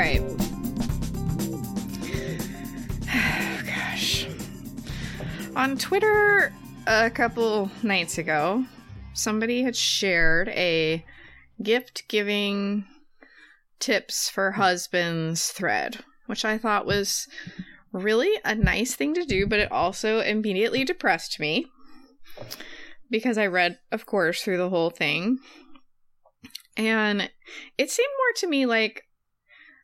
right. Gosh. On Twitter a couple nights ago, somebody had shared a gift giving tips for husbands thread, which I thought was really a nice thing to do, but it also immediately depressed me because I read, of course, through the whole thing. And it seemed more to me like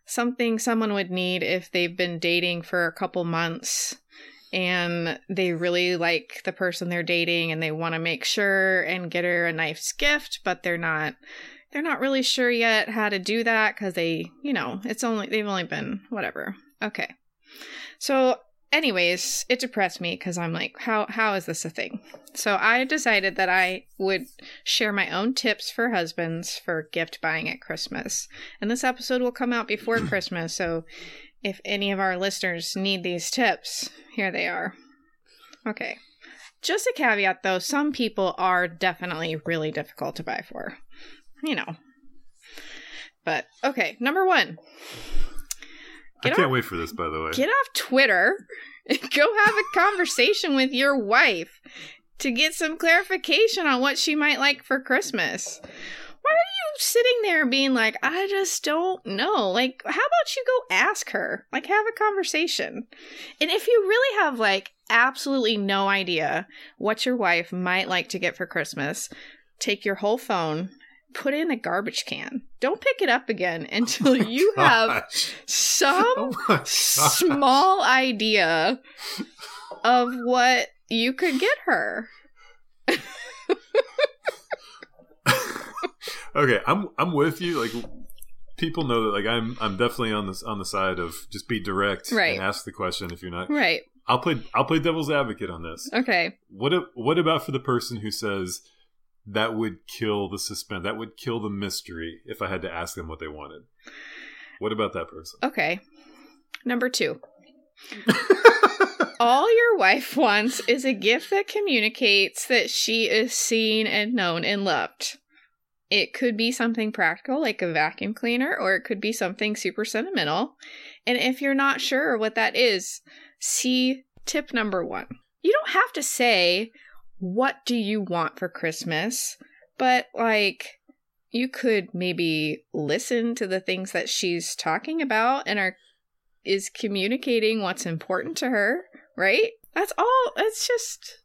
something someone would need if they've been dating for a couple months and they really like the person they're dating and they want to make sure and get her a nice gift, but they're not they're not really sure yet how to do that cuz they, you know, it's only they've only been whatever. Okay. So anyways, it depressed me because I'm like, how how is this a thing? So I decided that I would share my own tips for husbands for gift buying at Christmas. And this episode will come out before Christmas, so if any of our listeners need these tips, here they are. Okay. Just a caveat though, some people are definitely really difficult to buy for. You know. But okay, number 1. I can't off, wait for this, by the way. Get off Twitter and go have a conversation with your wife to get some clarification on what she might like for Christmas. Why are you sitting there being like, I just don't know? Like, how about you go ask her? Like, have a conversation. And if you really have, like, absolutely no idea what your wife might like to get for Christmas, take your whole phone put it in a garbage can. Don't pick it up again oh until oh you gosh. have some oh small idea of what you could get her. okay, I'm I'm with you. Like people know that like I'm I'm definitely on this on the side of just be direct right. and ask the question if you're not right. I'll play I'll play devil's advocate on this. Okay. What what about for the person who says that would kill the suspense. That would kill the mystery if I had to ask them what they wanted. What about that person? Okay. Number two. All your wife wants is a gift that communicates that she is seen and known and loved. It could be something practical like a vacuum cleaner, or it could be something super sentimental. And if you're not sure what that is, see tip number one. You don't have to say, what do you want for Christmas? But like you could maybe listen to the things that she's talking about and are is communicating what's important to her, right? That's all. It's just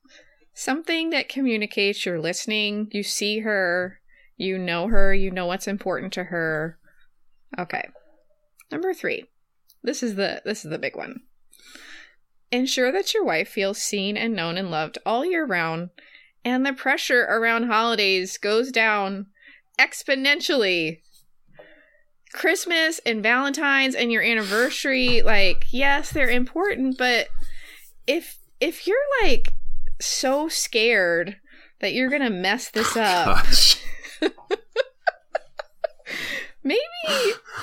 something that communicates you're listening, you see her, you know her, you know what's important to her. Okay. Number 3. This is the this is the big one. Ensure that your wife feels seen and known and loved all year round, and the pressure around holidays goes down exponentially. Christmas and Valentine's and your anniversary, like, yes, they're important, but if if you're like so scared that you're gonna mess this oh, up, maybe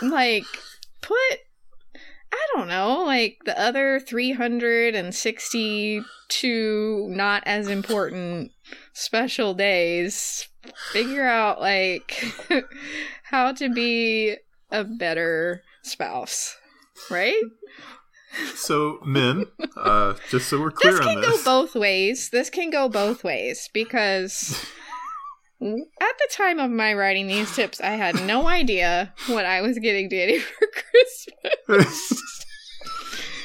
like put I don't know, like the other 362 not as important special days. Figure out like how to be a better spouse, right? So, men, uh, just so we're clear this on this, can go both ways. This can go both ways because at the time of my writing these tips, I had no idea what I was getting Danny for Christmas.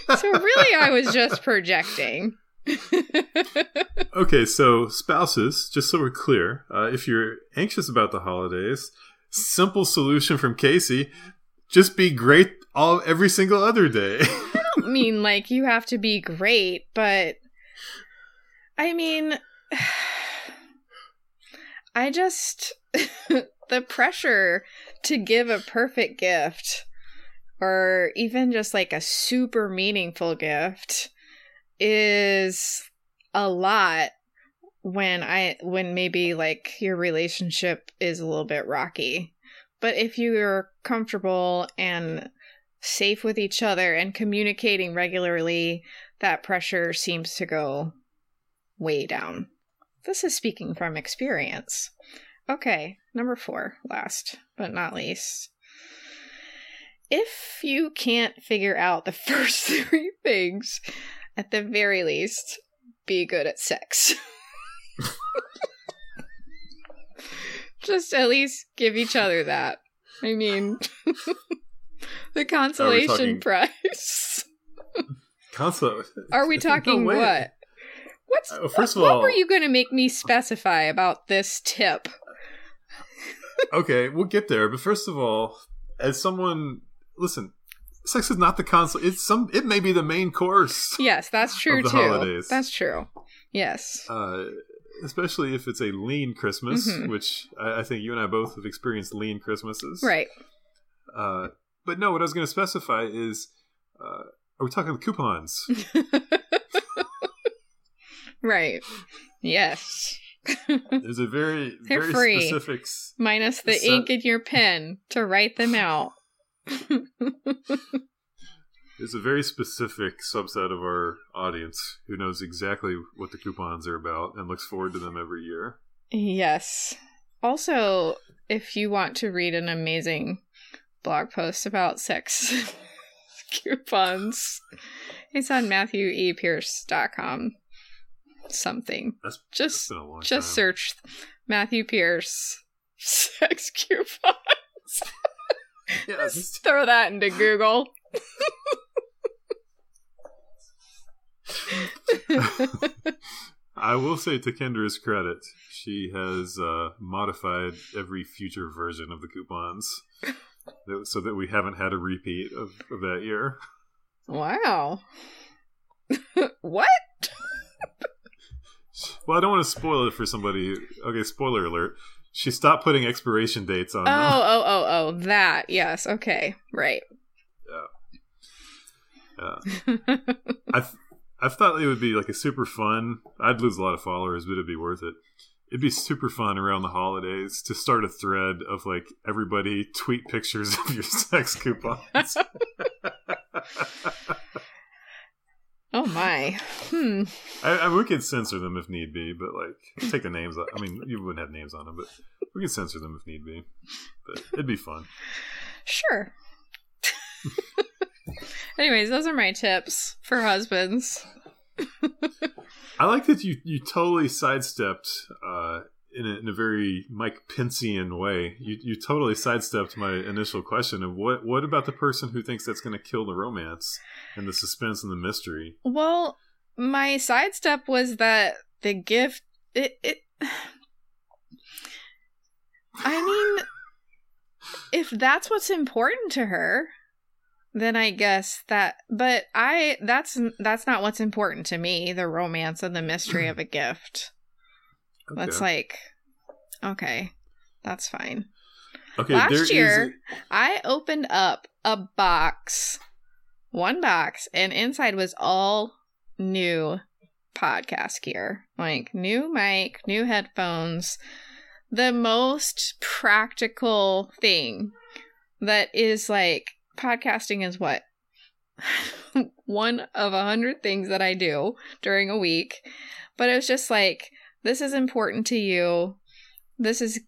so really, I was just projecting. okay, so spouses, just so we're clear, uh, if you're anxious about the holidays, simple solution from Casey: just be great all every single other day. I don't mean like you have to be great, but I mean. I just the pressure to give a perfect gift or even just like a super meaningful gift is a lot when I when maybe like your relationship is a little bit rocky. But if you're comfortable and safe with each other and communicating regularly, that pressure seems to go way down. This is speaking from experience. Okay, number four, last but not least. if you can't figure out the first three things, at the very least, be good at sex. Just at least give each other that. I mean, the consolation talking- prize. Are we talking way. what? What's Uh, first of what all- were you going to make me specify about this tip? okay, we'll get there. But first of all, as someone, listen, sex is not the console. It's some. It may be the main course. Yes, that's true the too. holidays. That's true. Yes. Uh, especially if it's a lean Christmas, Mhm. which I, I think you and I both have experienced lean Christmases. Right. Uh, but no, what I was going to specify is, uh, are we talking coupons? right. Yes. There's a very, They're very free. specific. Minus the So- ink in your pen to write them out. There's a very specific subset of our audience who knows exactly what the coupons are about and looks forward to them every year. Yes. Also, if you want to read an amazing blog post about sex coupons, it's on MatthewEPierce.com. Something. That's Just It's been a long just time. search Matthew Pierce sex coupons. Yeah, Just just- throw that into Google. I will say to Kendra's credit, she has uh, modified every future version of the coupons so that we haven't had a repeat of, of that year. wow. what? Well, I don't want to spoil it for somebody. Okay, spoiler alert. She stopped putting expiration dates on Oh, them. oh, oh, oh, that. Yes. Okay. Right. Yeah. Yeah. I th- I thought it would be like a super fun. I'd lose a lot of followers, but it'd be worth it. It'd be super fun around the holidays to start a thread of like everybody tweet pictures of your sex coupons. oh my. Hmm. I, I, we could censor them if need be, but like take the names. out. I mean, you wouldn't have names on them, but we can censor them if need be. But it'd be fun. Sure. Anyways, those are my tips for husbands. I like that you you totally sidestepped uh, in a, in a very Mike Pencean way. You you totally sidestepped my initial question of what what about the person who thinks that's going to kill the romance and the suspense and the mystery. Well, my sidestep was that the gift it it I mean if that's what's important to her, then I guess that but I that's that's not what's important to me, the romance and the mystery of a gift. That's like okay. That's fine. okay. last year- I opened up a box, one box, and inside was all new podcast gear like new mic, new headphones, the most practical thing that is like podcasting is what? one of a hundred things that I do during a week. But it was just like, this is important to you. This is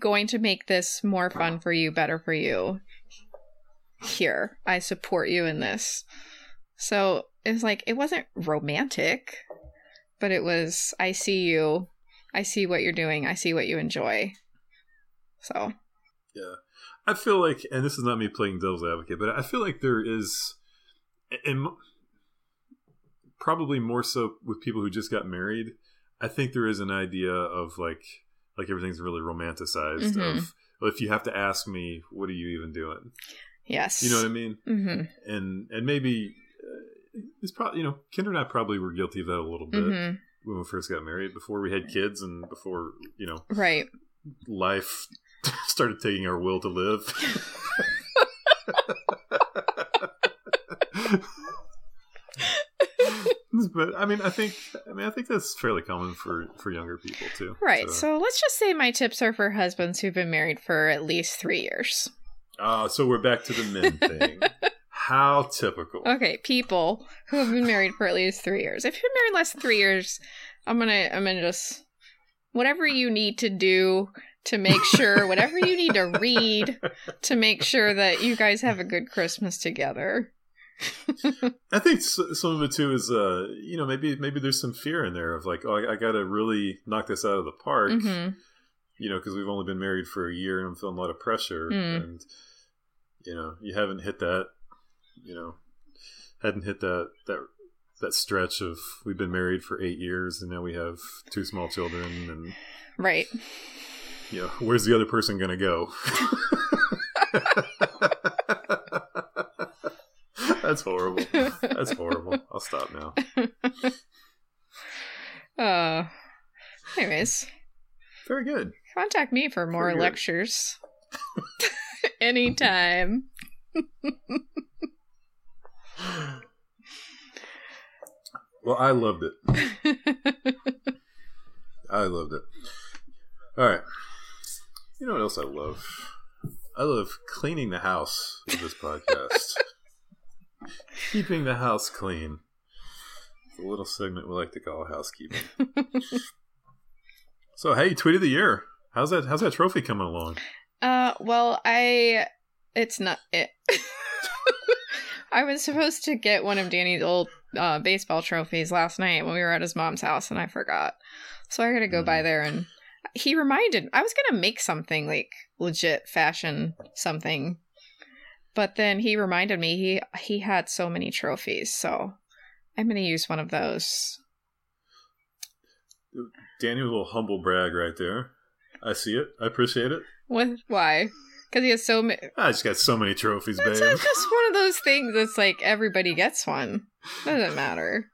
going to make this more fun for you, better for you. Here, I support you in this. So it was like, it wasn't romantic, but it was, I see you. I see what you're doing. I see what you enjoy. So, Yeah. I feel like, and this is not me playing devil's advocate, but I feel like there is, and probably more so with people who just got married. I think there is an idea of like, like everything's really romanticized. Mhm. Of well, if you have to ask me, what are you even doing? yes. You know what I mean? Mm-hmm. And and maybe uh, it's probably you know, Kendra and I probably were guilty of that a little bit Mm-hmm. when we first got married, before we had kids, and before you know Right. life started taking our will to live. but I mean, I think I mean I think that's fairly common for for younger people too. Right. So let's just say my tips are for husbands who've been married for at least three years. Ah, so we're back to the men thing. How typical. Okay, people who have been married for at least three years. If you've been married less than three years, I'm gonna I'm gonna just whatever you need to do to make sure whatever you need to read to make sure that you guys have a good Christmas together. I think some of it too is, uh, you know, maybe maybe there's some fear in there of like, oh, I, I got to really knock this out of the park, hmm you know, because we've only been married for a year and I'm feeling a lot of pressure, Mm. and you know, you haven't hit that, you know, hadn't hit that that that stretch of we've been married for eight years and now we have two small children and Right. you know, where's the other person going to go? That's horrible. That's horrible. I'll stop now. Uh, anyways, Very good. contact me for more Very lectures. Anytime. Well, I loved it. I loved it. All right. You know what else I love? I love cleaning the house with this podcast. Keeping the house clean. It's a little segment we like to call housekeeping. so, hey, tweet of the year. How's that? How's that trophy coming along? Uh, well, I. It's not it. I was supposed to get one of Danny's old uh, baseball trophies last night when we were at his mom's house, and I forgot. So I gotta go by there, and he reminded. I was gonna make something like legit fashion something, but then he reminded me he he had so many trophies, so I'm gonna use one of those. Danny was a little humble brag right there. I see it. I appreciate it. What? Why? Because he has so many. I just got so many trophies, babe. It's just one of those things that's like everybody gets one. Doesn't matter.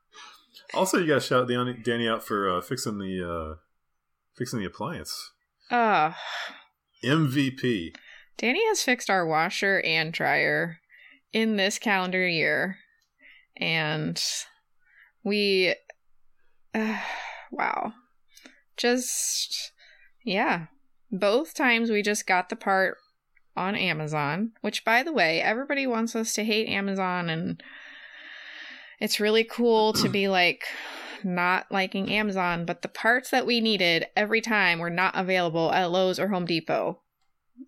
Also, you got to shout Danny, Danny out for uh, fixing the uh, fixing the appliance. Uh MVP. Danny has fixed our washer and dryer in this calendar year. And we uh, wow. Just yeah. Both times we just got the part on Amazon, which by the way, everybody wants us to hate Amazon and it's really cool to be like not liking Amazon, but the parts that we needed every time were not available at Lowe's or Home Depot.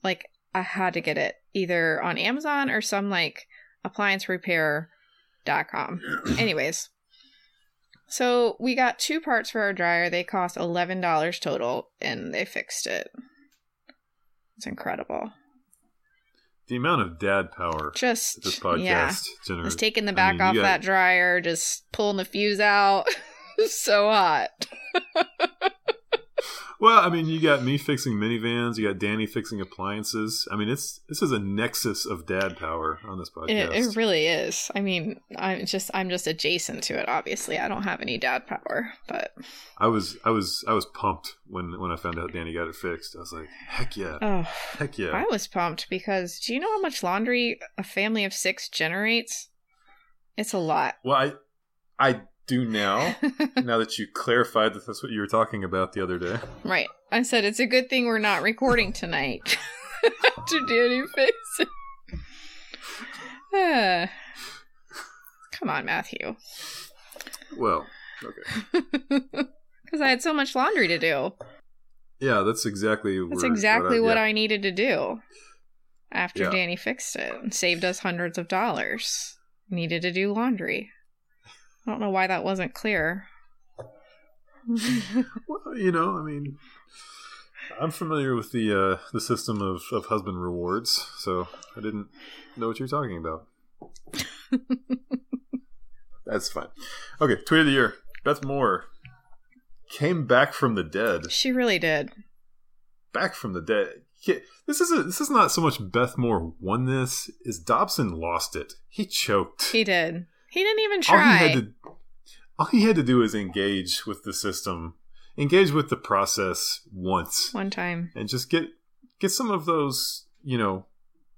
Like I had to get it either on Amazon or some like appliance repair.com. Anyways, so we got two parts for our dryer. They cost $11 total and they fixed it. It's incredible. The amount of dad power Just this podcast yeah. I generates. taking the I back mean, off got- that dryer, just pulling the fuse out. So hot. Well, I mean, you got me fixing minivans. You got Danny fixing appliances. I mean, it's this is a nexus of dad power on this podcast. It, it really is. I mean, I'm just I'm just adjacent to it. Obviously, I don't have any dad power, but I was I was I was pumped when when I found out Danny got it fixed. I was like, heck yeah, oh, heck yeah. I was pumped because do you know how much laundry a family of six generates? It's a lot. well, I I do now. now that you clarified that that's what you were talking about the other day. right. I said it's a good thing we're not recording tonight. to Danny it. Ah. Come on, Matthew. Well, okay. Because I had so much laundry to do. Yeah, that's exactly That's exactly what yeah. I needed to do after Yeah. Danny fixed it and saved us hundreds of dollars. Needed to do laundry. I don't know why that wasn't clear. Well, you know, I mean, I'm familiar with the uh, the system of, of husband rewards, so I didn't know what you were talking about. That's fine. Okay, tweet of the year. Beth Moore came back from the dead. she really did. Back from the dead. Yeah, This is a, this is not so much Beth Moore won this. Is Dobson lost it? He choked. He did. He didn't even all he try. to all he had to do is engage with the system, engage with the process once. One time. and just get get some of those you know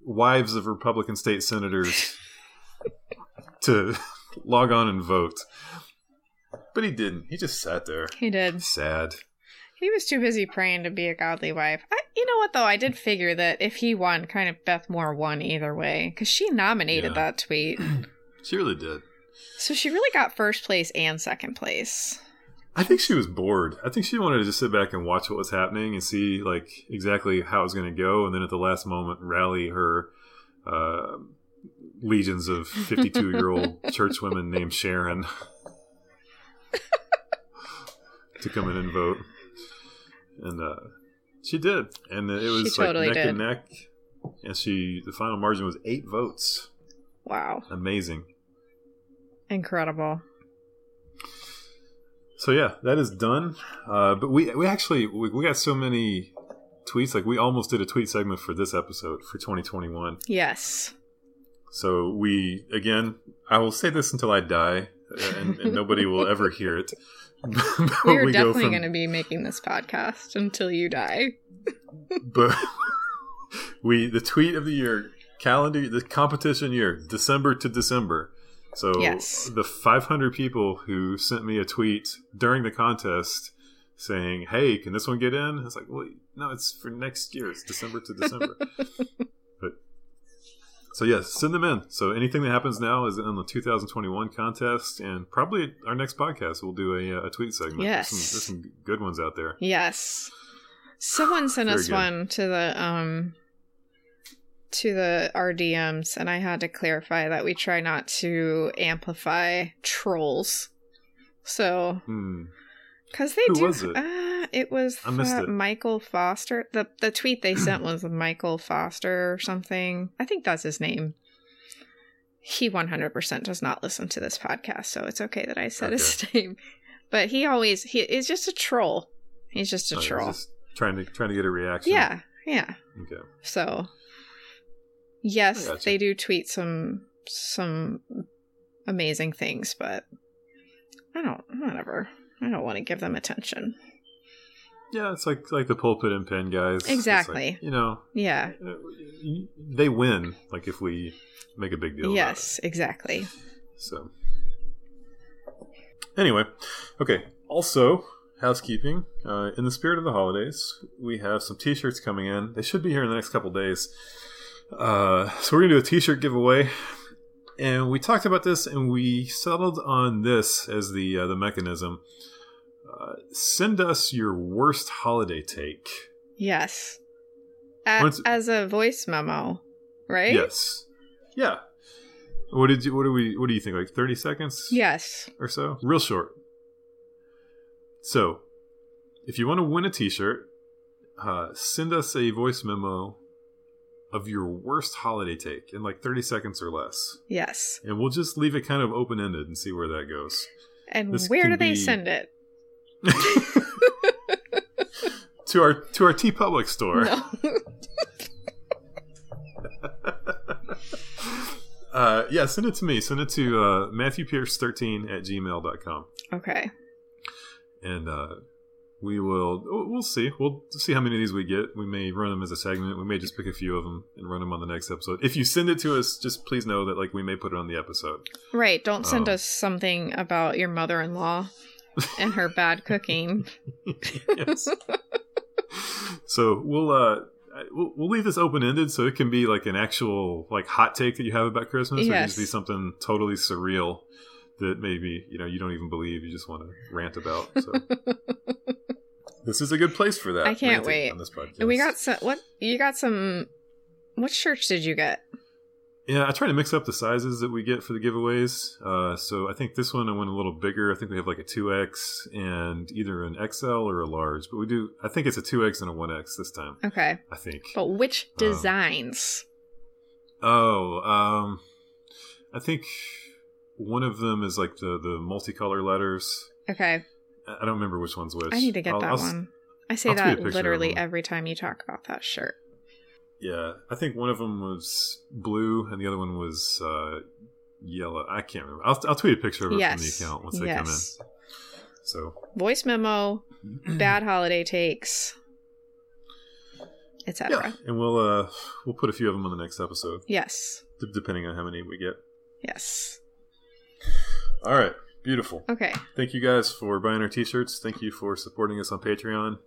wives of republican state senators to log on and vote but he didn't he just sat there He did. sad He was too busy praying to be a godly wife. I, you know what, though? I did figure that if he won, kind of Beth Moore won either way. Because she nominated Yeah. that tweet. she really did so she really got first place and second place. I think she was bored. I think she wanted to just sit back and watch what was happening and see like exactly how it was going to go, and then at the last moment rally her uh, legions of fifty-two-year-old church women named Sharon to come in and vote. And uh, she did, and it was She totally like neck and neck. And she, the final margin was eight votes. Wow. Amazing. Incredible. So yeah, that is done. Uh, but we we actually we, we got so many tweets. Like we almost did a tweet segment for this episode for 2021. Yes. So we again, I will say this until I die, uh, and, and nobody will ever hear it. We're we definitely going to be making this podcast until you die. but we the tweet of the year calendar the competition year December to December. So Yes. the 500 people who sent me a tweet during the contest saying, "Hey, can this one get in?" It's like, well, no, it's for next year. It's December to December. but so yes, send them in. So anything that happens now is in the 2021 contest, and probably our next podcast we'll do a, a tweet segment. Yes. there's some, there's some good ones out there. Yes. Someone sent us good. one to the um to the our DMs and I had to clarify that we try not to amplify trolls. So, Hmm. cuz they Who do was it? Uh, it was I missed uh, it. Michael Foster. The the tweet they sent was Michael Foster or something. I think that's his name. He 100% does not listen to this podcast, so it's okay that I said his name. But he always he is just a troll. He's just a Oh, troll. Just trying to trying to get a reaction. Yeah, yeah. Okay. So, yes, they do tweet some some amazing things, but I don't. Whatever. I don't want to give them attention. Yeah, it's like like the pulpit and pen guys. It's like, Exactly. you know, Yeah. uh, they win. Like if we make a big deal. Yes. Exactly. So. Anyway, okay. Also, housekeeping. Uh, in the spirit of the holidays, we have some T-shirts coming in. They should be here in the next couple days. Uh, so we're gonna do a T-shirt giveaway, and we talked about this, and we settled on this as the uh, the mechanism. Uh, send us your worst holiday take. Yes. A- as a voice memo, right? Yes. Yeah. What did you? What do we? What do you think? Like thirty seconds? Yes. Or so. Real short. So, if you want to win a T-shirt, uh, send us a voice memo of your worst holiday take in like thirty seconds or less, Yes. and we'll just leave it kind of open ended and see where that goes. And This where do they be- send it? to our to our TeePublic store. No. Uh, yeah, send it to me. Send it to uh, MatthewPierce13 at gmail.com. okay. and uh, we will we'll see. We'll see how many of these we get. We may run them as a segment. We may just pick a few of them and run them on the next episode. If you send it to us just please know that like we may put it on the episode. Right. Don't send Um, us something about your mother in law and her bad cooking. yes. So we'll uh We'll, we'll leave this open ended so it can be like an actual like hot take that you have about Christmas, or it can just be something totally surreal that maybe you know you don't even believe you just want to rant about. So this is a good place for that. I can't wait. on this podcast. And we got some. What you got? Some. What shirts did you get? Yeah, I try to mix up the sizes that we get for the giveaways. Uh, so I think this one I went a little bigger. I think we have like a 2X and either an XL or a large. But we do, I think it's a 2X and a 1X this time. Okay, I think. but which Um, designs? Oh, um, I think one of them is like the, the multicolor letters. okay, I don't remember which one's which. I need to get I'll- that I'll one. I say I'll that literally every time you talk about that shirt. Yeah, I think one of them was blue and the other one was uh, yellow. I can't remember. I'll, I'll tweet a picture of it from the account once they come in. So Voice memo, bad holiday takes, etc. Yeah, and we'll uh we'll put a few of them on the next episode, Yes. d- depending on how many we get. Yes. All right, beautiful. Okay. Thank you guys for buying our t-shirts. Thank you for supporting us on Patreon.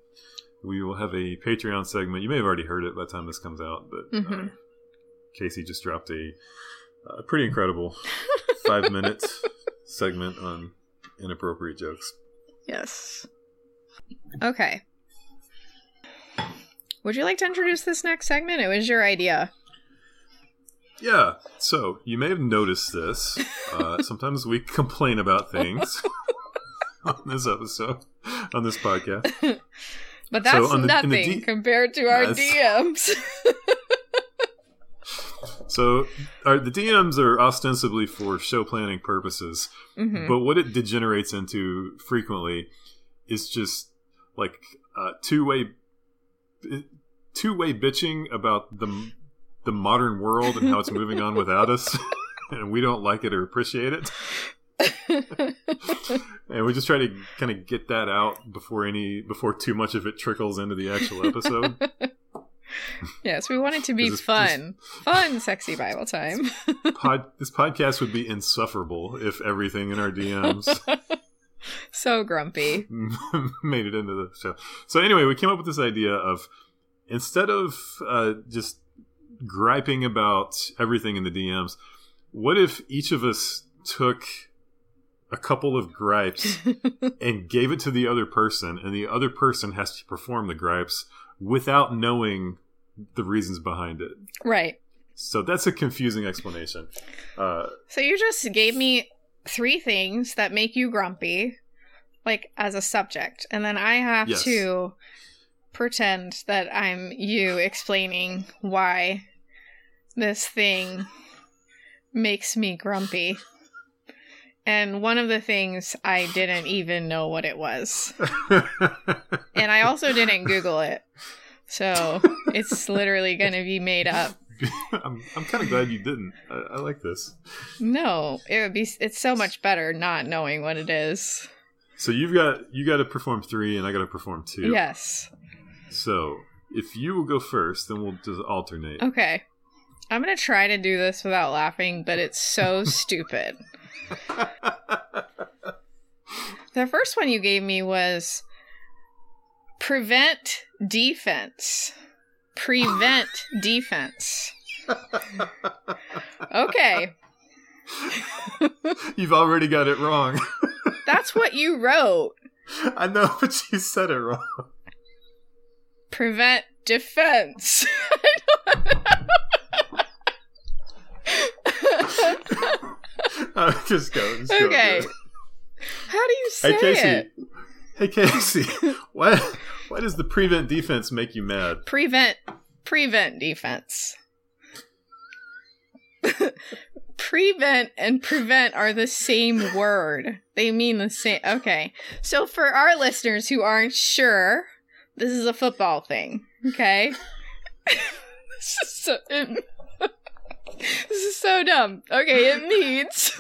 We will have a Patreon segment. You may have already heard it by the time this comes out, but uh, Mhm. Casey just dropped a uh, pretty incredible five minute segment on inappropriate jokes. Yes. Okay. Would you like to introduce this next segment? It was your idea. Yeah. So you may have noticed this. Uh, sometimes we complain about things on this episode, on this podcast. But that's So the- nothing D- compared to our DMs. So our, the DMs are ostensibly for show planning purposes, Mhm. but what it degenerates into frequently is just like uh, two way two way bitching about the the modern world and how it's moving on without us, and we don't like it or appreciate it. and we just try to kind of get that out before any before too much of it trickles into the actual episode. yes, we want it to be This is- fun. Fun, sexy Bible time. Pod, this podcast would be insufferable if everything in our DMs so grumpy. made it into the show. So anyway, we came up with this idea of instead of uh, just griping about everything in the DMs, what if each of us took a couple of gripes and gave it to the other person, and the other person has to perform the gripes without knowing the reasons behind it. right. So that's a confusing explanation. Uh, So you just gave me three things that make you grumpy, like as a subject, and then I have Yes. to pretend that I'm you explaining why this thing makes me grumpy. And one of the things I didn't even know what it was. And I also didn't Google it. So it's literally going to be made up. I'm, I'm kind of glad you didn't. I, I like this. No, it would be, it's so much better not knowing what it is. So you've got you got to perform three, and I got to perform two. Yes. So if you will go first, then we'll just alternate. Okay. I'm going to try to do this without laughing, but it's so stupid. The first one you gave me was prevent defense. Prevent defense. Okay. You've already got it wrong. That's what you wrote. I know, but you said it wrong. Prevent defense. Uh, just go. Just go okay. it. How do you say Hey Casey. it? Hey Casey. why why does the prevent defense make you mad? Prevent prevent defense. prevent and prevent are the same word. They mean the same. Okay. So for our listeners who aren't sure, this is a football thing. Okay. this is so it- this is so dumb. Okay, it means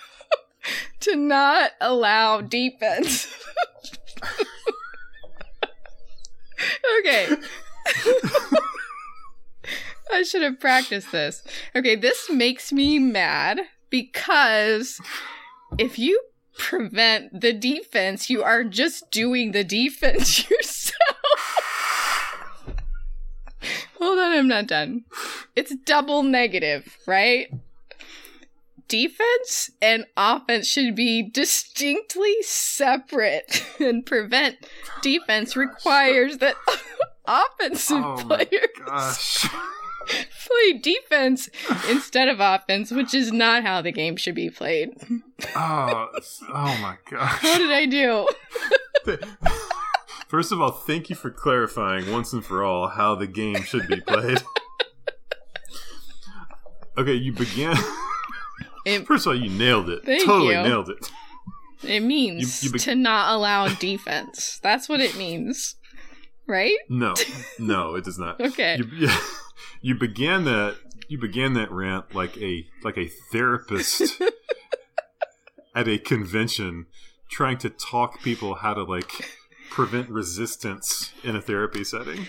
to not allow defense. okay. I should have practiced this. Okay, this makes me mad because if you prevent the defense, you are just doing the defense yourself. Hold on, I'm not done. It's double negative, right? Defense and offense should be distinctly separate, and prevent defense requires that offensive Oh players Gosh. Play defense instead of offense, which is not how the game should be played. Oh, oh my gosh. What did I do? First of all, thank you for clarifying once and for all how the game should be played. okay, you began. It, First of all, you nailed it. Totally you. nailed it. it means You- you be- to not allow defense. That's what it means. Right? No, no, it does not. Okay. You, yeah, you began that. You began that rant like a like a therapist at a convention, trying to talk people how to like prevent resistance in a therapy setting.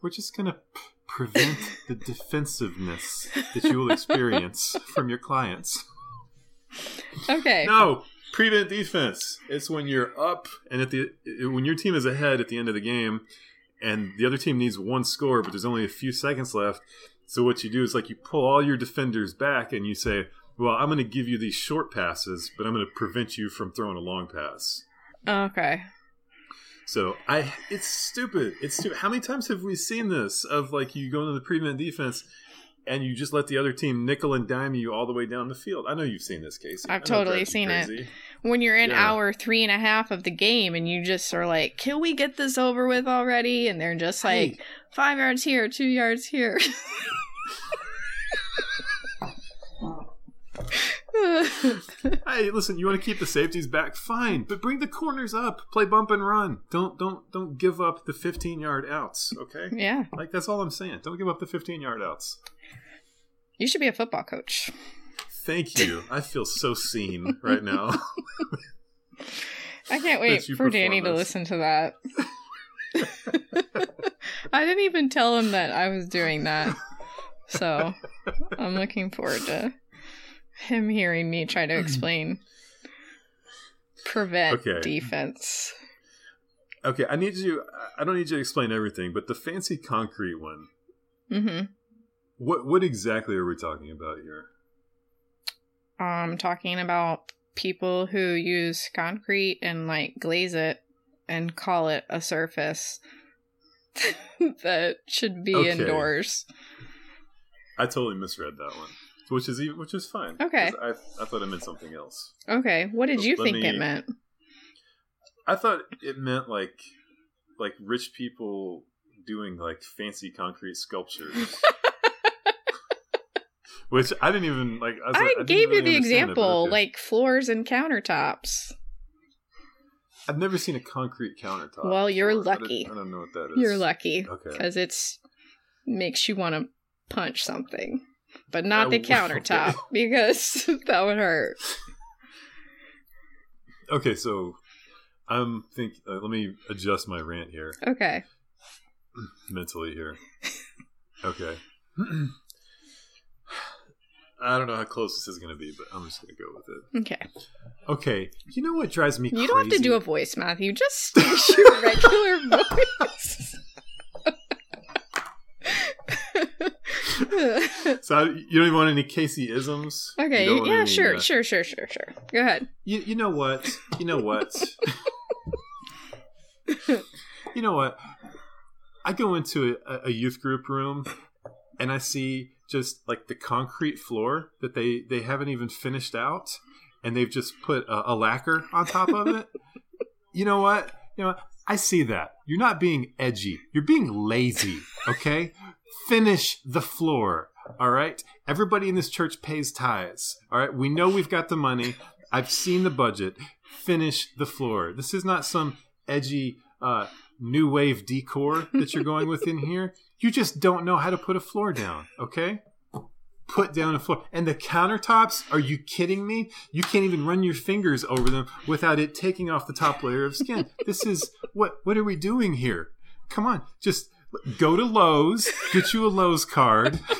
We're just gonna p- prevent the defensiveness that you will experience from your clients. Okay. No, prevent defense. It's when you're up and at the when your team is ahead at the end of the game, and the other team needs one score, but there's only a few seconds left. So what you do is like you pull all your defenders back and you say, "Well, I'm going to give you these short passes, but I'm going to prevent you from throwing a long pass." Okay. So I, it's stupid. It's stupid. How many times have we seen this? Of like you go into the prevent defense, and you just let the other team nickel and dime you all the way down the field. I know you've seen this, Casey. I've totally seen it. When you're in yeah. hour three and a half of the game, and you just are like, "Can we get this over with already?" And they're just like, hey. five yards here, two yards here. hey, listen, you want to keep the safeties back? Fine, but bring the corners up. Play bump and run. Don't don't don't give up the 15 yard outs. Okay. Yeah. Like that's all I'm saying. Don't give up the 15 yard outs. You should be a football coach. Thank you. I feel so seen right now. I can't wait for Danny to listen to that. I didn't even tell him that I was doing that. So I'm looking forward to him hearing me try to explain prevent okay. defense. Okay, I need you. I don't need you to explain everything, but the fancy concrete one. Mm-hmm. What what exactly are we talking about here? I'm talking about people who use concrete and like glaze it and call it a surface that should be okay. indoors. I totally misread that one which is even, which is fine. Okay. I I thought it meant something else. Okay, what did you think me, it meant? I thought it meant like like rich people doing like fancy concrete sculptures. Which I didn't even like. I, I, I gave really you the example, it, like floors and countertops. I've never seen a concrete countertop. Well, you're before. lucky. I, I, don't know what that is. You're lucky. Okay. Because it's makes you want to punch something but not the countertop okay. because that would hurt. Okay, so I'm think. Uh, let me adjust my rant here. Okay. Mentally here. Okay. I don't know how close this is going to be, but I'm just going to go with it. Okay. Okay. You know what drives me? You crazy? don't have to do a voice, Matthew. Just your regular voice. so you don't even want any Casey isms? Okay, yeah, any, sure, uh, sure, sure, sure, sure. Go ahead. You you know what? You know what? you know what? I go into a, a youth group room and I see just like the concrete floor that they they haven't even finished out and they've just put a, a lacquer on top of it. you know what? You know, I see that. You're not being edgy. You're being lazy, okay? finish the floor. All right. Everybody in this church pays tithes. All right. We know we've got the money. I've seen the budget. Finish the floor. This is not some edgy uh, new wave decor that you're going with in here. You just don't know how to put a floor down. Okay. Put down a floor. And the countertops, are you kidding me? You can't even run your fingers over them without it taking off the top layer of skin. This is what what are we doing here? Come on, just Go to Lowe's, get you a Lowe's card.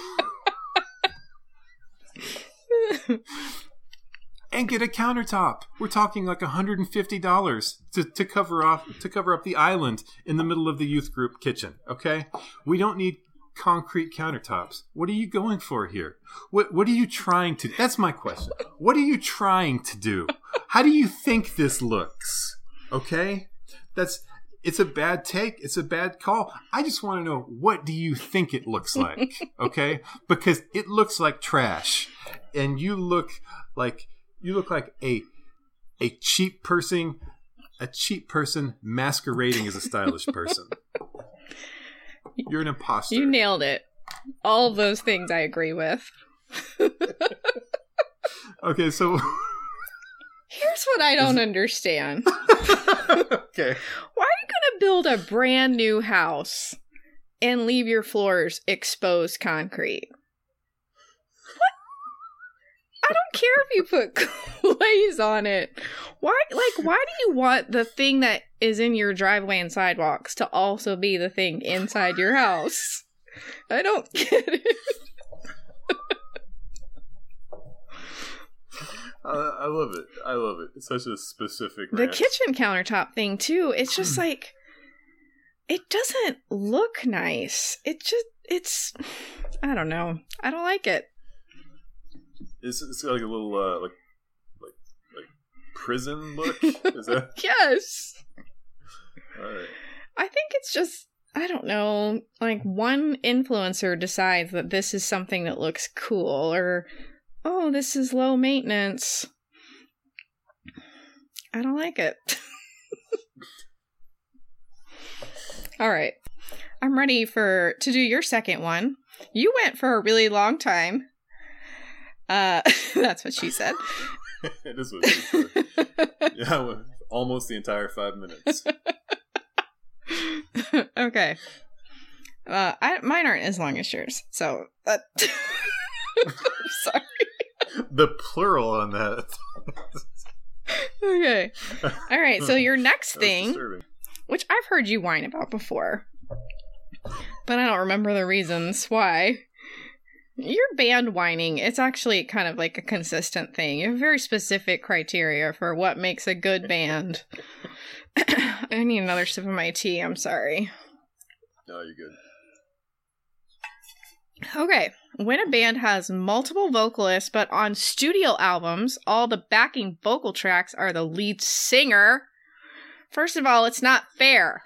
and get a countertop. We're talking like $150 to, to cover off to cover up the island in the middle of the youth group kitchen, okay? We don't need concrete countertops. What are you going for here? What what are you trying to That's my question. What are you trying to do? How do you think this looks? Okay? That's it's a bad take. It's a bad call. I just want to know what do you think it looks like? okay? Because it looks like trash. And you look like you look like a a cheap person a cheap person masquerading as a stylish person. You're an imposter. You nailed it. All of those things I agree with. okay, so Here's what I don't understand. okay. Why are you going to build a brand new house and leave your floors exposed concrete? I don't care if you put glaze on it. Why like why do you want the thing that is in your driveway and sidewalks to also be the thing inside your house? I don't get it. Uh, I love it. I love it. It's such a specific. The kitchen countertop thing too. It's just like it doesn't look nice. It just it's I don't know. I don't like it. It's it's like a little uh, like like like prison look? Is that yes. all right? I think it's just I don't know, like one influencer decides that this is something that looks cool or oh, this is low maintenance. I don't like it. All right. I'm ready for to do your second one. You went for a really long time. Uh that's what she said. it is what she said. Yeah, almost the entire five minutes. okay. Uh, I, mine aren't as long as yours, so uh, sorry. The plural on that. Okay. All right. So your next thing, which I've heard you whine about before, but I don't remember the reasons why. Your band whining, it's actually kind of like a consistent thing. You have very specific criteria for what makes a good band. I need another sip of my tea. I'm sorry. No, you're good. Okay. When a band has multiple vocalists, but on studio albums, all the backing vocal tracks are the lead singer, first of all, it's not fair.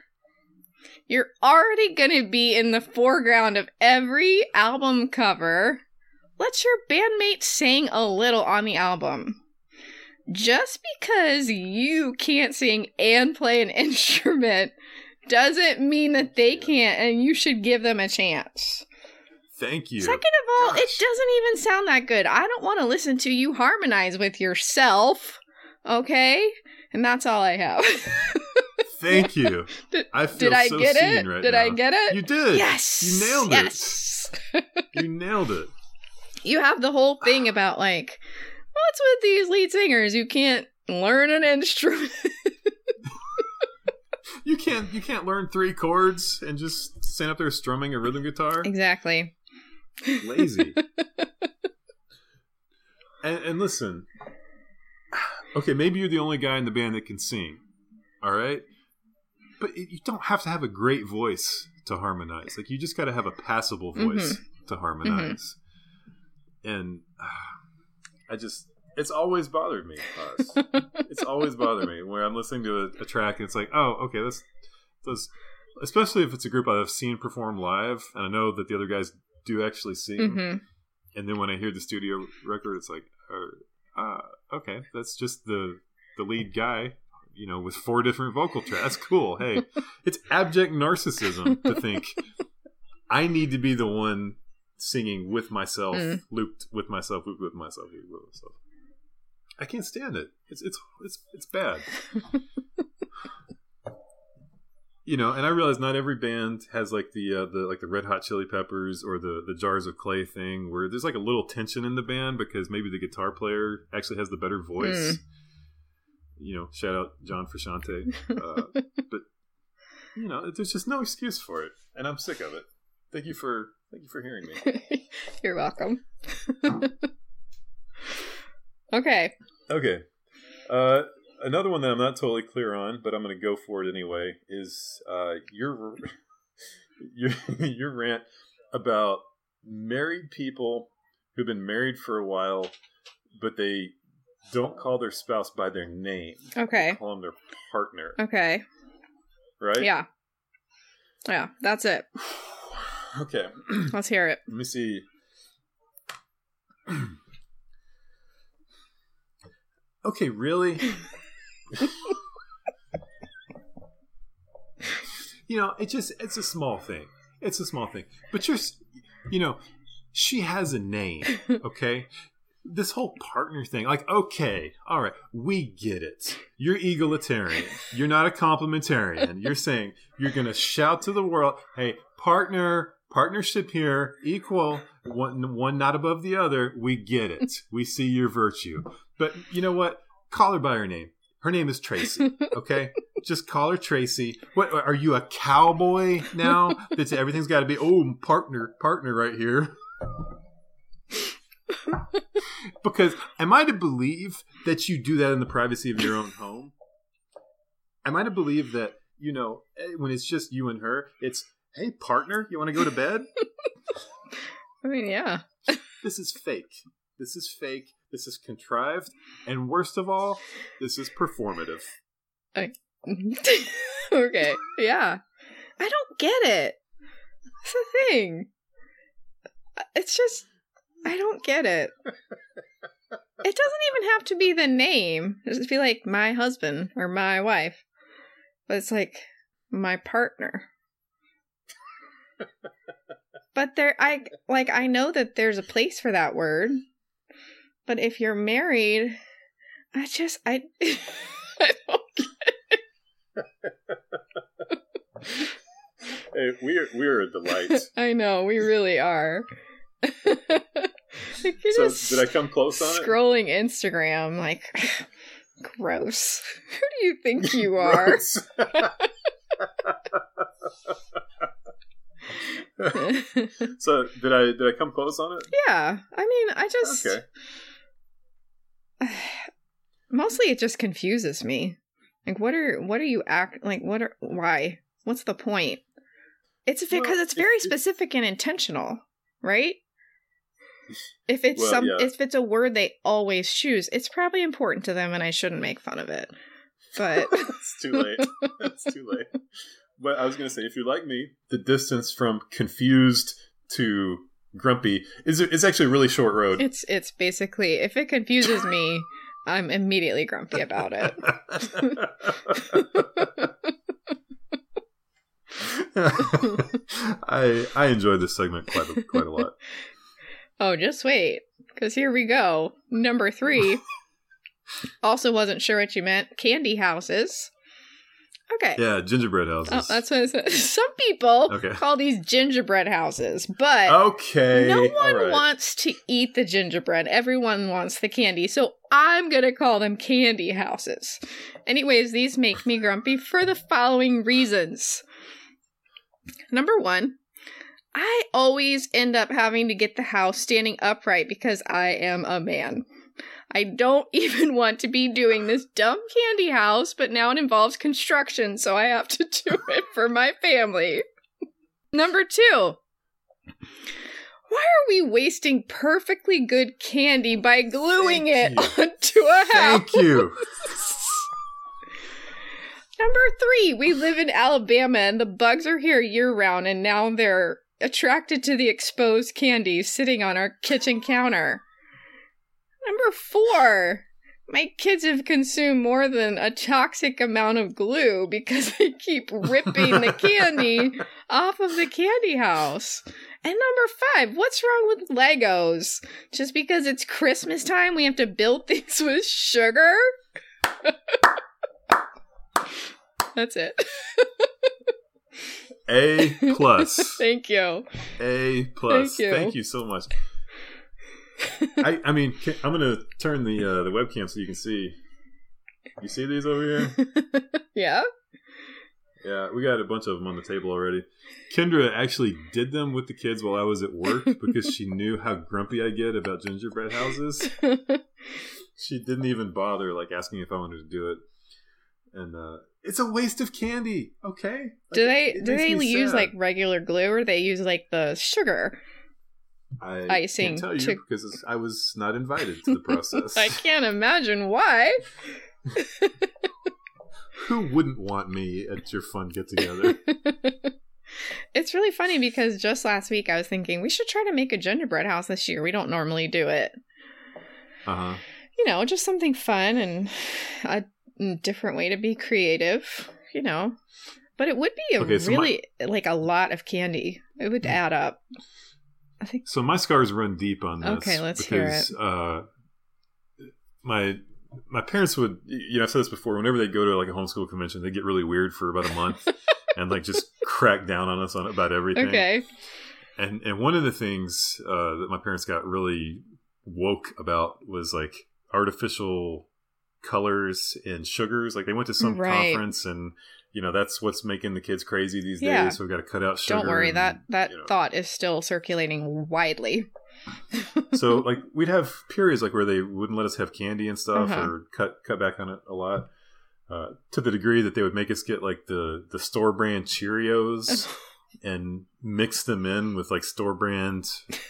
You're already going to be in the foreground of every album cover. Let your bandmate sing a little on the album. Just because you can't sing and play an instrument doesn't mean that they can't, and you should give them a chance. Thank you. Second of all, it doesn't even sound that good. I don't want to listen to you harmonize with yourself. Okay? And that's all I have. Thank you. Did- I feel Did I so get it? right Did now. I get it? You did. yes. You nailed yes. it. You nailed it. You have the whole thing about like, what's with these lead singers You can't learn an instrument? You can't you can't learn three chords and just stand up there strumming a rhythm guitar. exactly. Lazy. and, and listen, okay, maybe you're the only guy in the band that can sing. All right, but you don't have to have a great voice to harmonize. Like you just got to have a passable voice to harmonize. And uh, I just. It's always bothered me. It's always bothered me where I'm listening to a, a track and it's like, oh, okay, that's that's especially if it's a group I've seen perform live and I know that the other guys do actually sing. hmm And then when I hear the studio record, it's like, uh, uh, okay, that's just the the lead guy, you know, with four different vocal tracks. That's cool. Hey, it's abject narcissism to think I need to be the one singing with myself, Mm. looped with myself, looped with myself, looped with myself. I can't stand it. It's it's it's it's bad. you know, and I realize not every band has like the uh, the like the Red Hot Chili Peppers or the the Jars of Clay thing, where there's like a little tension in the band because maybe the guitar player actually has the better voice. Mm. You know, shout out John Frusciante. Uh, but you know, there's just no excuse for it, and I'm sick of it. Thank you for thank you for hearing me. You're welcome. okay. Okay. Uh, another one that I'm not totally clear on, but I'm going to go for it anyway, is uh, your your your rant about married people who've been married for a while, but they don't call their spouse by their name. Okay. Call them their partner, Okay. right? Yeah. Yeah, that's it. Okay. Let's hear it. Let me see. okay, really? you know, it just it's a small thing. It's a small thing. But you're you know, she has a name, okay? This whole partner thing, like, okay, all right, we get it. You're egalitarian. You're not a complementarian. You're saying you're going to shout to the world, hey, partner, partnership here, equal, one, one not above the other. We get it. We see your virtue. But you know what? Call her by her name. Her name is Tracy. Okay, just call her Tracy. What are you a cowboy now? That's everything's got to be oh partner, partner right here. because am I to believe that you do that in the privacy of your own home? Am I to believe that you know eh, when it's just you and her, it's hey partner, you want to go to bed? I mean, yeah. this is fake. This is fake. This is contrived, and worst of all, this is performative. okay, yeah. I don't get it. That's the thing. It's just I don't get it. It doesn't even have to be the name. It just be like my husband or my wife. But it's like my partner. but there I like I know that there's a place for that word. But if you're married, I just I I don't Hey, we're we're a delight. I know, we really are. So did I come close on it? scrolling Instagram, like, gross. Who do you think you are? So did I did I come close on it? yeah, I mean, I just Okay. mostly it just confuses me. Like, what are what are you act like? What are why? What's the point? It's because Well, it's very it- it- specific and intentional, right? If it's Well, some, yeah. if it's a word they always choose, it's probably important to them, and I shouldn't make fun of it. But it's too late. It's too late. But I was gonna say, if you're like me, the distance from confused to grumpy is is actually a really short road. it's it's basically if it confuses me, I'm immediately grumpy about it. I I enjoyed this segment quite a, quite a lot. Oh, just wait, because here we go. Number three. also, wasn't sure what you meant. Candy houses. Okay. Yeah, gingerbread houses. Oh, that's what I said. Some people Okay. call these gingerbread houses, but okay. no one right. wants to eat the gingerbread. Everyone wants the candy. So I'm going to call them candy houses. Anyways, these make me grumpy for the following reasons. Number one, I always end up having to get the house standing upright because I am a man. I don't even want to be doing this dumb candy house, but now it involves construction, so I have to do it for my family. Number two, why are we wasting perfectly good candy by gluing Thank it onto a house? Thank you. Number three, we live in Alabama and the bugs are here year round, and now they're attracted to the exposed candy sitting on our kitchen counter. Number four, my kids have consumed more than a toxic amount of glue because they keep ripping the candy off of the candy house. And number five, what's wrong with Legos? Just because it's Christmas time, we have to build things with sugar? That's it. A plus. Thank you. A plus. Thank you. so much. I I mean, I'm gonna turn the uh, the webcam so you can see. You see these over here? yeah? Yeah, we got a bunch of them on the table already. Kendra actually did them with the kids while I was at work because she knew how grumpy I get about gingerbread houses. She didn't even bother like asking if I wanted to do it. And uh it's a waste of candy, okay? do Like, they do they use sad. like regular glue or they use like the sugar? I icing can't tell you to- because I was not invited to the process. I can't imagine why. Who wouldn't want me at your fun get together? it's really funny because just last week I was thinking we should try to make a gingerbread house this year. We don't normally do it. Uh huh. You know, just something fun and a different way to be creative, you know. But it would be a Okay, so my- really like a lot of candy. It would add up. I think So my scars run deep on this. Okay, let's hear because, Uh, my my parents would, you know, I've said this before. Whenever they go to like a homeschool convention, they get really weird for about a month and like just crack down on us on about everything. okay. And and one of the things uh, that my parents got really woke about was like artificial colors and sugars. Like they went to some Right. conference and. You know that's what's making the kids crazy these Yeah. days. So we've got to cut out sugar. Don't worry, and, that that you know. thought is still circulating widely. so like we'd have periods like where they wouldn't let us have candy and stuff Uh-huh. or cut cut back on it a lot uh, to the degree that they would make us get like the the store brand cheerios and mix them in with like store brand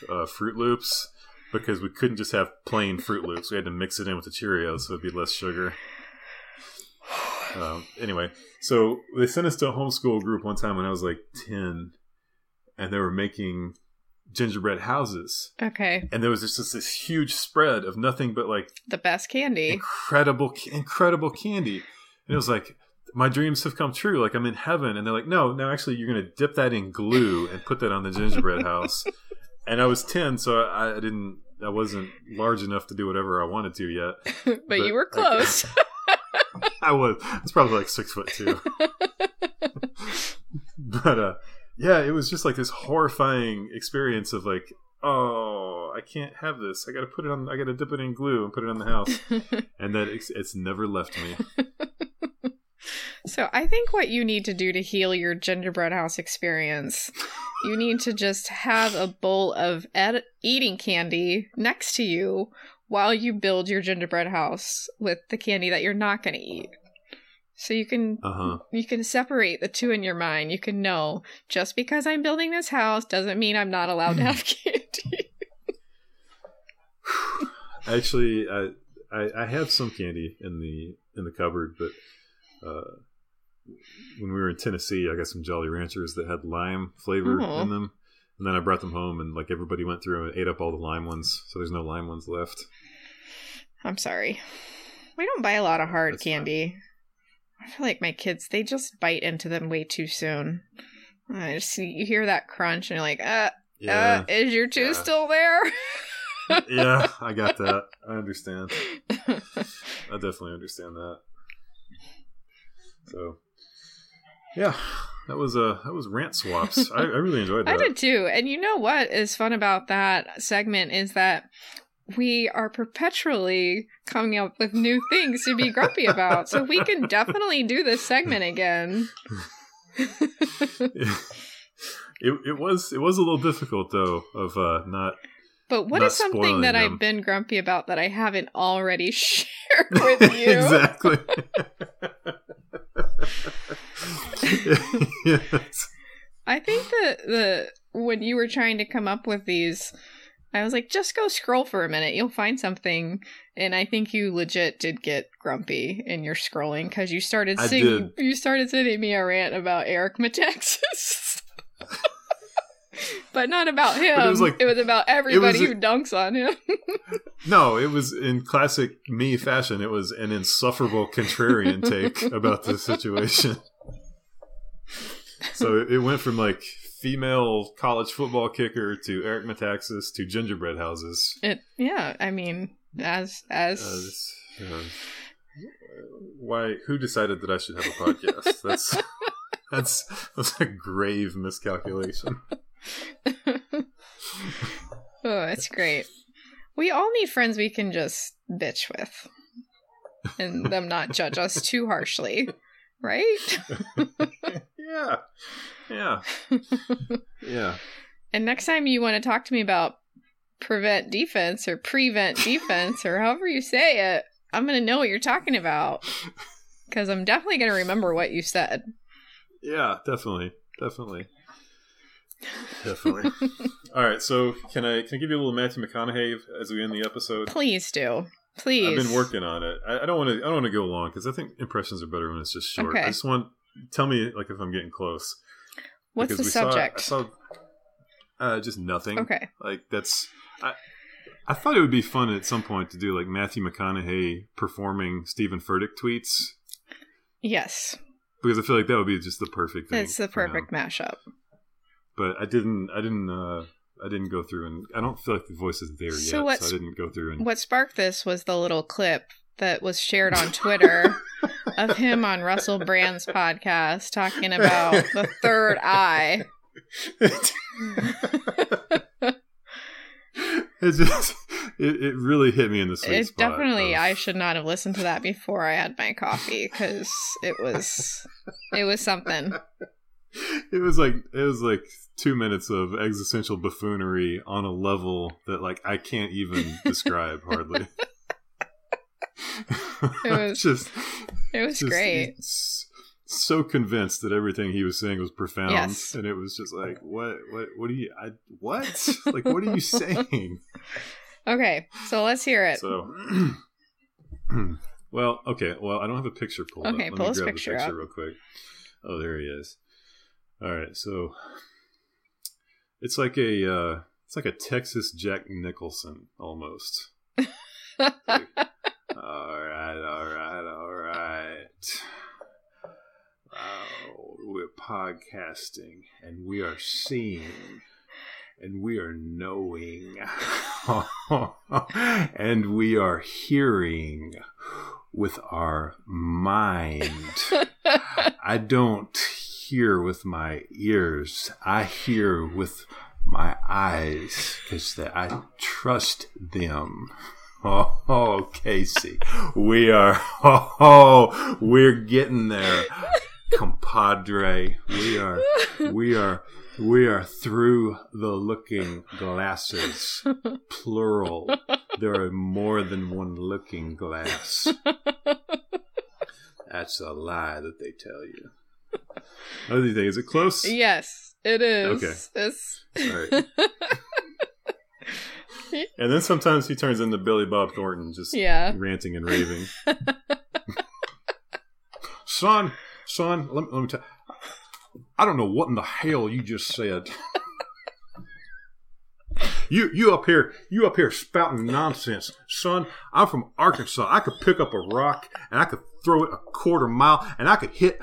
uh, Froot Loops because we couldn't just have plain Froot Loops. We had to mix it in with the Cheerios, so it'd be less sugar. Um, anyway, so they sent us to a homeschool group one time when I was like ten, and they were making gingerbread houses, Okay. and there was just this, this huge spread of nothing but like The best candy. incredible, incredible candy. And it was like, my dreams have come true. Like I'm in heaven. And they're like, no, no, actually, you're gonna dip that in glue and put that on the gingerbread house. And I was ten, so I, I didn't. I wasn't large enough to do whatever I wanted to yet. but, but you were close. I was. I was probably like six foot two. but uh, yeah, it was just like this horrifying experience of like, oh, I can't have this. I got to put it on. I got to dip it in glue and put it on the house. and that it's, it's never left me. So I think what you need to do to heal your gingerbread house experience, you need to just have a bowl of ed- eating candy next to you while you build your gingerbread house with the candy that you're not going to eat. So you can Uh huh. you can separate the two in your mind. You can know just because I'm building this house doesn't mean I'm not allowed to have candy. Actually, I, I I have some candy in the in the cupboard, but uh, when we were in Tennessee, I got some Jolly Ranchers that had lime flavor Oh. in them, and then I brought them home, and like everybody went through and ate up all the lime ones, so there's no lime ones left. I'm sorry. We don't buy a lot of hard That's fine. candy. I feel like my kids, they just bite into them way too soon. I just you hear that crunch and you're like, uh, Yeah, uh is your tooth Yeah. still there? yeah, I got that. I understand. I definitely understand that. So, yeah, that was uh that was rant swaps. I, I really enjoyed that. I did too. And you know what is fun about that segment is that we are perpetually coming up with new things to be grumpy about. So we can definitely do this segment again. it, it was it was a little difficult though of uh not But what Not is something that them. I've been grumpy about that I haven't already shared with you? exactly yes. I think that the when you were trying to come up with these, I was like, just go scroll for a minute. You'll find something. And I think you legit did get grumpy in your scrolling because you started I singing. You started sending me a rant about Eric Metaxas. But not about him. But it was like- it was about everybody a- who dunks on him. no it was in classic me fashion it was an insufferable contrarian take about the situation so it, went from like female college football kicker to eric metaxas to gingerbread houses it, yeah, I mean, as as this, uh, why? Who decided that I should have a podcast? That's that's that's a grave miscalculation. oh, it's great. We all need friends we can just bitch with, and them not judge us too harshly, right? yeah, yeah, yeah. And next time you want to talk to me about prevent defense or prevent defense or however you say it, I'm gonna know what you're talking about because I'm definitely gonna remember what you said. Yeah, definitely, definitely, definitely. All right, so can I can I give you a little Matthew McConaughey as we end the episode? Please do, please. I've been working on it. I, I don't want to. I don't want to go long because I think impressions are better when it's just short. Okay. I just want tell me like if I'm getting close. What's Because the we saw- subject? I saw, uh, just nothing. okay. Like that's. I, I thought it would be fun at some point to do like Matthew McConaughey performing Stephen Furtick tweets Yes, because I feel like that would be just the perfect thing. it's the perfect mashup. But I didn't. I didn't. uh I didn't go through and I don't feel like the voice is there So yet, so I didn't go through and. What sparked this was the little clip that was shared on Twitter of him on Russell Brand's podcast talking about the third eye. it just it, it really hit me in the sweet It spot. definitely of- I should not have listened to that before I had my coffee because it was it was something. it was like it was like two minutes of existential buffoonery on a level that like I can't even describe hardly. It was just It was just great. so convinced that everything he was saying was profound, Yes. and it was just like, what, what, what are you, I, what, like, what are you saying? Okay, so let's hear it. So, well, okay. Well, I don't have a picture pulled Okay, up. pull Let his me grab picture the picture up. real quick. Oh, there he is. All right, so it's like a uh, it's like a Texas Jack Nicholson almost. Like, all right, all right, all right. Wow, we're podcasting and we are seeing and we are knowing and we are hearing with our mind. I don't hear with my ears, I hear with my eyes because I trust them. Oh, oh, Casey, we are. Oh, oh, we're getting there, compadre. We are. We are. We are through the looking glasses, plural. There are more than one looking glass. That's a lie that they tell you. What do you think? Is it close? yes, it is. Okay. It's... All right. And then sometimes he turns into Billy Bob Thornton, just yeah. ranting and raving. son, son, let me, let me tell. I don't know what in the hell you just said. You you up here you up here spouting nonsense, son. I'm from Arkansas. I could pick up a rock and I could throw it a quarter mile and I could hit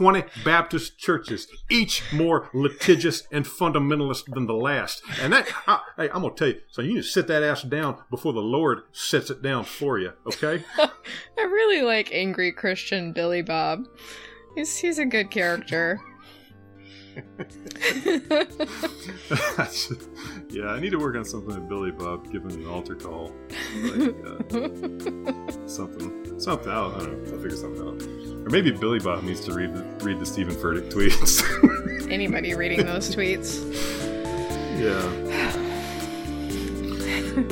20 Baptist churches, each more litigious and fundamentalist than the last. And that, I, hey, I'm going to tell you, so you need to sit that ass down before the Lord sets it down for you, okay? I really like angry Christian Billy Bob. He's he's a good character. yeah, I need to work on something with Billy Bob, giving an altar call. Like, uh, something. Something. I don't, I don't know. I'll figure something out. Or maybe Billy Bob needs to read the, read the Stephen Furtick tweets. Anybody reading those tweets? yeah.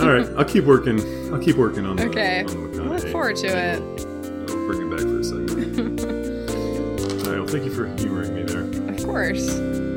All right, I'll keep working. I'll keep working on the. Okay. On the I McConaughey. look forward to it. I'll bring it back for a second. All right. Well, thank you for humoring me there.